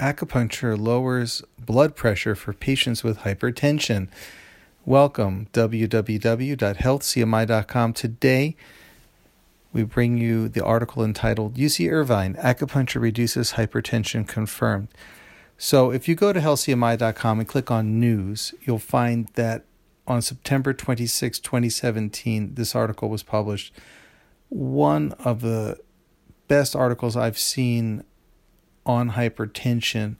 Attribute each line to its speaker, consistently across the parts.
Speaker 1: acupuncture lowers blood pressure for patients with hypertension. Welcome, www.healthcmi.com. Today, we bring you the article entitled UC Irvine Acupuncture Reduces Hypertension Confirmed. So, if you go to healthcmi.com and click on news, you'll find that on September 26, 2017, this article was published. One of the best articles I've seen on hypertension.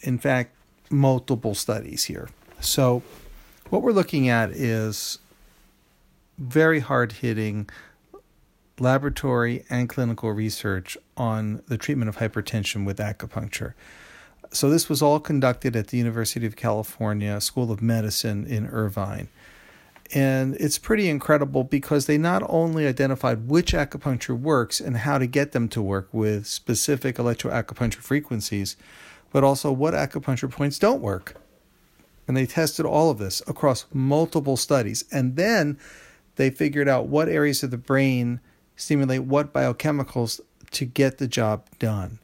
Speaker 1: In fact, multiple studies here. So, what we're looking at is very hard hitting laboratory and clinical research on the treatment of hypertension with acupuncture. So, this was all conducted at the University of California School of Medicine in Irvine. And it's pretty incredible because they not only identified which acupuncture works and how to get them to work with specific electroacupuncture frequencies, but also what acupuncture points don't work. And they tested all of this across multiple studies. And then they figured out what areas of the brain stimulate what biochemicals to get the job done.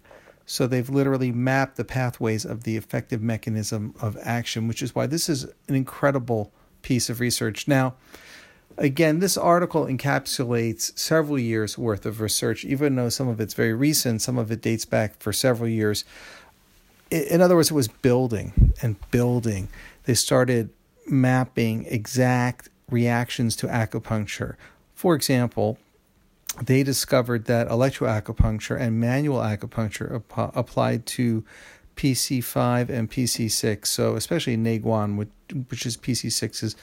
Speaker 1: So they've literally mapped the pathways of the effective mechanism of action, which is why this is an incredible piece of research. Now, again, this article encapsulates several years worth of research, even though some of it's very recent, some of it dates back for several years. In other words, it was building and building. They started mapping exact reactions to acupuncture. For example, they discovered that electroacupuncture and manual acupuncture ap- applied to PC5 and PC6. So, especially Neiguan, which, which is PC6, is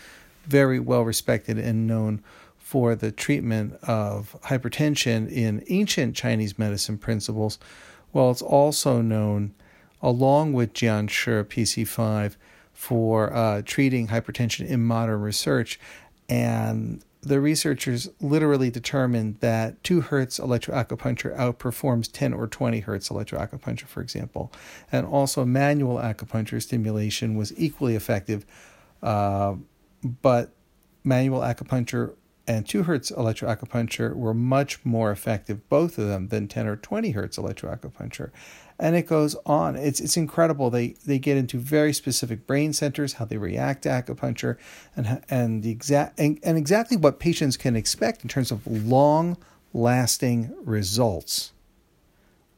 Speaker 1: very well respected and known for the treatment of hypertension in ancient Chinese medicine principles. Well, it's also known, along with Jian Shi PC5, for uh, treating hypertension in modern research. And the researchers literally determined that 2 hertz electroacupuncture outperforms 10 or 20 hertz electroacupuncture, for example. And also, manual acupuncture stimulation was equally effective, uh, but manual acupuncture and 2 hertz electroacupuncture were much more effective, both of them, than 10 or 20 hertz electroacupuncture and it goes on. It's it's incredible. They they get into very specific brain centers, how they react to acupuncture, and and the exact and, and exactly what patients can expect in terms of long lasting results,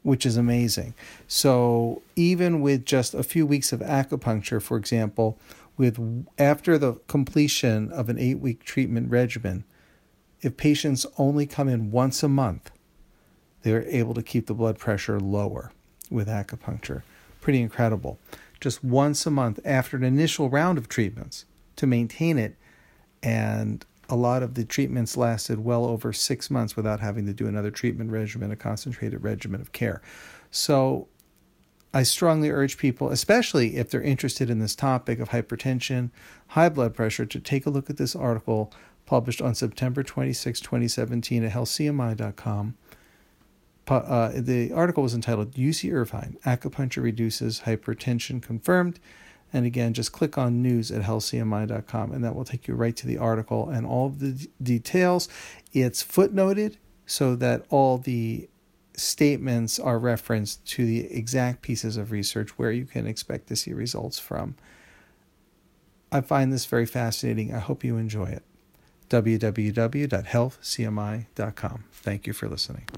Speaker 1: which is amazing. So even with just a few weeks of acupuncture, for example, with after the completion of an eight week treatment regimen, if patients only come in once a month, they're able to keep the blood pressure lower with acupuncture. Pretty incredible. Just once a month after an initial round of treatments to maintain it. And a lot of the treatments lasted well over six months without having to do another treatment regimen, a concentrated regimen of care. So I strongly urge people, especially if they're interested in this topic of hypertension, high blood pressure, to take a look at this article published on September 26, 2017 at healthcmi.com uh, the article was entitled UC Irvine Acupuncture Reduces Hypertension Confirmed. And again, just click on news at healthcmi.com and that will take you right to the article and all of the d- details. It's footnoted so that all the statements are referenced to the exact pieces of research where you can expect to see results from. I find this very fascinating. I hope you enjoy it. www.healthcmi.com. Thank you for listening.